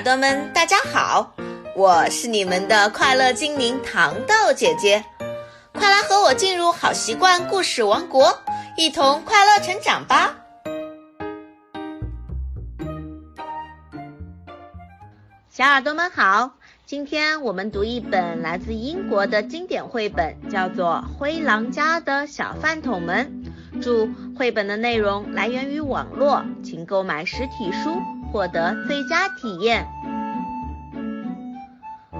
耳朵们，大家好，我是你们的快乐精灵糖豆姐姐，快来和我进入好习惯故事王国，一同快乐成长吧！小耳朵们好，今天我们读一本来自英国的经典绘本，叫做《灰狼家的小饭桶们》。注：绘本的内容来源于网络，请购买实体书。获得最佳体验。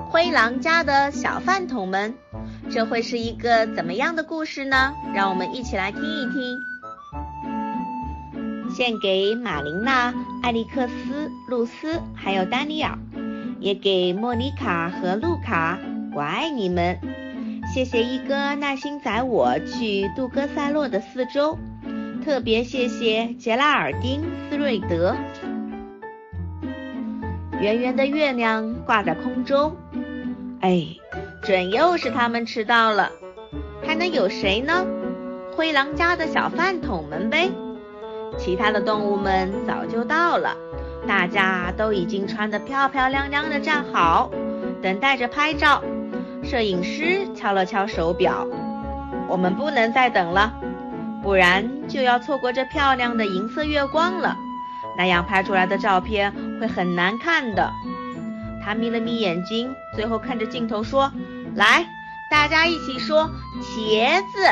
灰狼家的小饭桶们，这会是一个怎么样的故事呢？让我们一起来听一听。献给马琳娜、艾利克斯、露丝，还有丹尼尔，也给莫妮卡和路卡，我爱你们。谢谢一哥耐心载我去杜哥塞洛的四周，特别谢谢杰拉尔丁斯瑞德。圆圆的月亮挂在空中，哎，准又是他们迟到了，还能有谁呢？灰狼家的小饭桶们呗。其他的动物们早就到了，大家都已经穿得漂漂亮亮的站好，等待着拍照。摄影师敲了敲手表，我们不能再等了，不然就要错过这漂亮的银色月光了。那样拍出来的照片会很难看的。他眯了眯眼睛，最后看着镜头说：“来，大家一起说茄子。”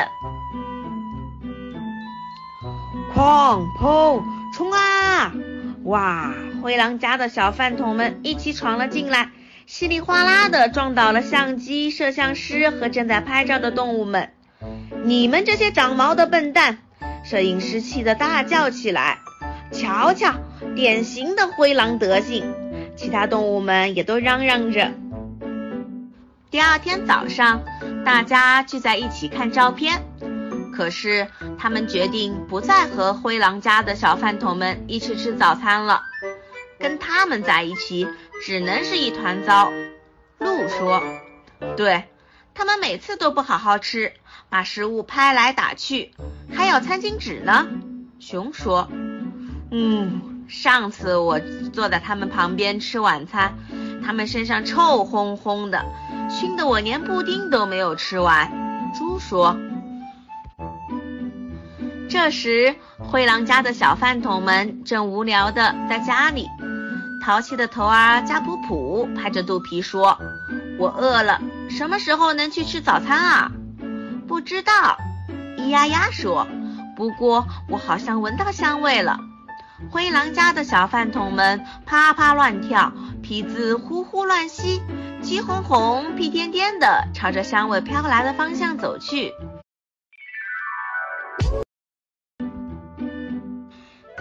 哐砰，冲啊！哇！灰狼家的小饭桶们一起闯了进来，稀里哗啦的撞倒了相机、摄像师和正在拍照的动物们。你们这些长毛的笨蛋！摄影师气得大叫起来。瞧瞧，典型的灰狼德性。其他动物们也都嚷嚷着。第二天早上，大家聚在一起看照片。可是他们决定不再和灰狼家的小饭桶们一起吃早餐了。跟他们在一起，只能是一团糟。鹿说：“对，他们每次都不好好吃，把食物拍来打去，还咬餐巾纸呢。”熊说。嗯，上次我坐在他们旁边吃晚餐，他们身上臭烘烘的，熏得我连布丁都没有吃完。猪说。这时，灰狼家的小饭桶们正无聊的在家里。淘气的头儿加普普拍着肚皮说：“我饿了，什么时候能去吃早餐啊？”不知道。咿呀呀说：“不过我好像闻到香味了。”灰狼家的小饭桶们啪啪乱跳，皮子呼呼乱吸，鸡哄哄、屁颠颠的朝着香味飘来的方向走去。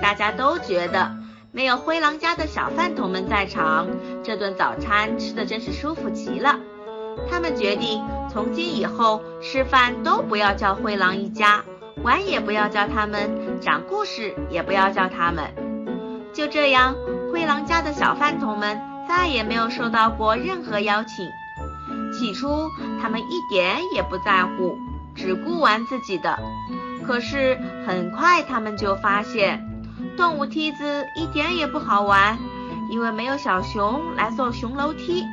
大家都觉得没有灰狼家的小饭桶们在场，这顿早餐吃的真是舒服极了。他们决定从今以后吃饭都不要叫灰狼一家。玩也不要叫他们，讲故事也不要叫他们。就这样，灰狼家的小饭桶们再也没有受到过任何邀请。起初，他们一点也不在乎，只顾玩自己的。可是，很快他们就发现，动物梯子一点也不好玩，因为没有小熊来做熊楼梯。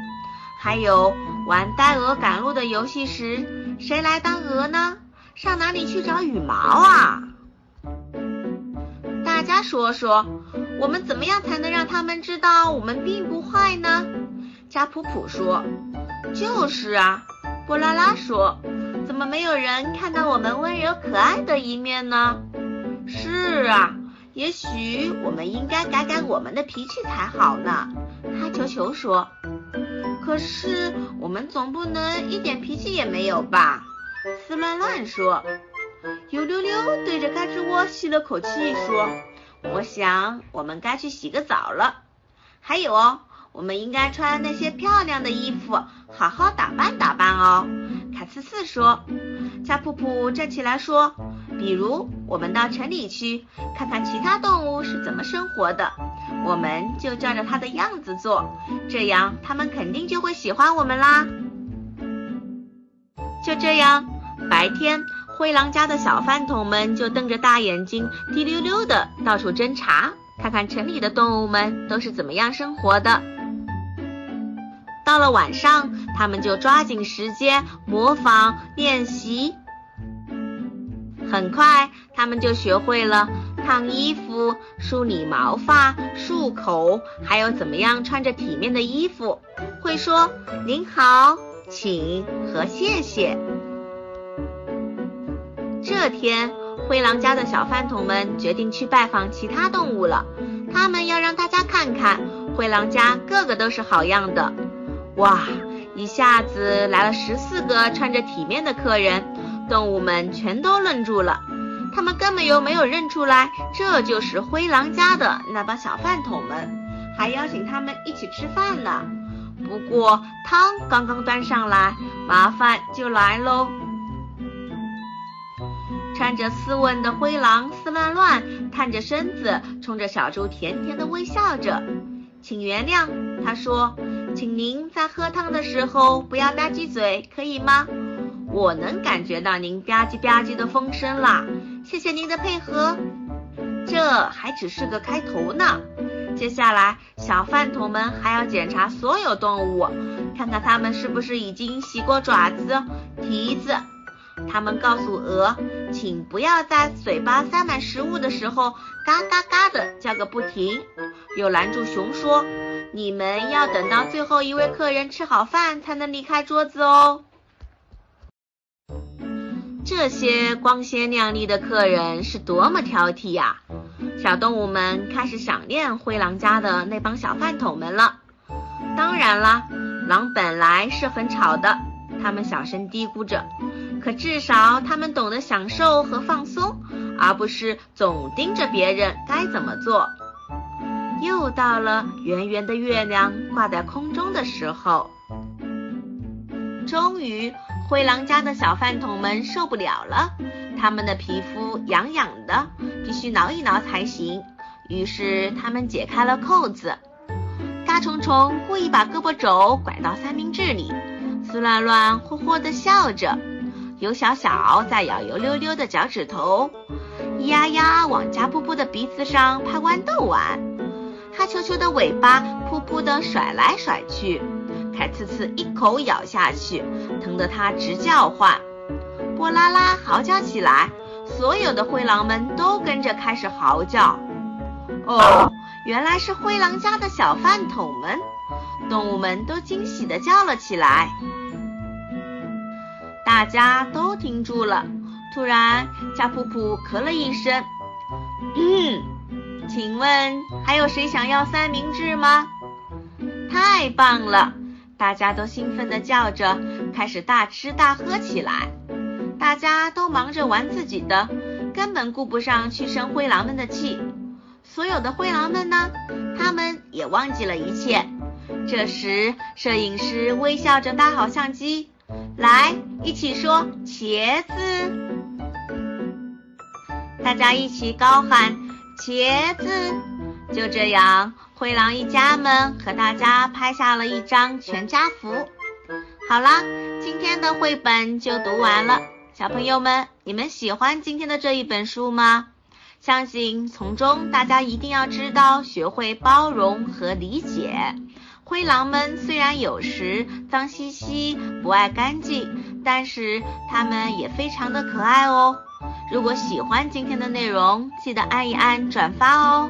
还有，玩呆鹅赶路的游戏时，谁来当鹅呢？上哪里去找羽毛啊？说说，我们怎么样才能让他们知道我们并不坏呢？扎普普说：“就是啊。”波拉拉说：“怎么没有人看到我们温柔可爱的一面呢？”是啊，也许我们应该改改我们的脾气才好呢。哈球球说：“可是我们总不能一点脾气也没有吧？”丝乱乱说，油溜溜对着嘎吱窝吸了口气说：“我想我们该去洗个澡了。还有哦，我们应该穿那些漂亮的衣服，好好打扮打扮哦。”卡刺刺说。加普普站起来说：“比如我们到城里去看看其他动物是怎么生活的，我们就照着它的样子做，这样他们肯定就会喜欢我们啦。”就这样。白天，灰狼家的小饭桶们就瞪着大眼睛，滴溜溜的到处侦查，看看城里的动物们都是怎么样生活的。到了晚上，他们就抓紧时间模仿练习。很快，他们就学会了烫衣服、梳理毛发、漱口，还有怎么样穿着体面的衣服，会说“您好”“请”和“谢谢”。这天，灰狼家的小饭桶们决定去拜访其他动物了。他们要让大家看看，灰狼家个个都是好样的。哇！一下子来了十四个穿着体面的客人，动物们全都愣住了。他们根本又没有认出来，这就是灰狼家的那帮小饭桶们，还邀请他们一起吃饭呢。不过汤刚刚端上来，麻烦就来喽。穿着斯文的灰狼斯乱乱，探着身子，冲着小猪甜甜的微笑着。请原谅，他说。请您在喝汤的时候不要吧唧嘴，可以吗？我能感觉到您吧唧吧唧的风声啦，谢谢您的配合。这还只是个开头呢，接下来小饭桶们还要检查所有动物，看看它们是不是已经洗过爪子、蹄子。他们告诉鹅，请不要在嘴巴塞满食物的时候嘎嘎嘎的叫个不停。又拦住熊说。你们要等到最后一位客人吃好饭才能离开桌子哦。这些光鲜亮丽的客人是多么挑剔呀！小动物们开始想念灰狼家的那帮小饭桶们了。当然啦，狼本来是很吵的，他们小声嘀咕着，可至少他们懂得享受和放松，而不是总盯着别人该怎么做。又到了圆圆的月亮挂在空中的时候，终于灰狼家的小饭桶们受不了了，他们的皮肤痒痒的，必须挠一挠才行。于是他们解开了扣子，嘎虫虫故意把胳膊肘拐到三明治里，苏乱乱霍霍地笑着，刘小小在咬油溜溜的脚趾头，咿呀呀往加布布的鼻子上拍豌豆玩。哈球球的尾巴噗噗地甩来甩去，凯呲呲一口咬下去，疼得它直叫唤。波拉拉嚎叫起来，所有的灰狼们都跟着开始嚎叫。哦，原来是灰狼家的小饭桶们！动物们都惊喜地叫了起来。大家都停住了。突然，加噗噗咳了一声。嗯。请问还有谁想要三明治吗？太棒了！大家都兴奋地叫着，开始大吃大喝起来。大家都忙着玩自己的，根本顾不上去生灰狼们的气。所有的灰狼们呢？他们也忘记了一切。这时，摄影师微笑着搭好相机，来，一起说茄子！大家一起高喊。茄子，就这样，灰狼一家们和大家拍下了一张全家福。好啦，今天的绘本就读完了。小朋友们，你们喜欢今天的这一本书吗？相信从中大家一定要知道，学会包容和理解。灰狼们虽然有时脏兮兮、不爱干净，但是它们也非常的可爱哦。如果喜欢今天的内容，记得按一按转发哦。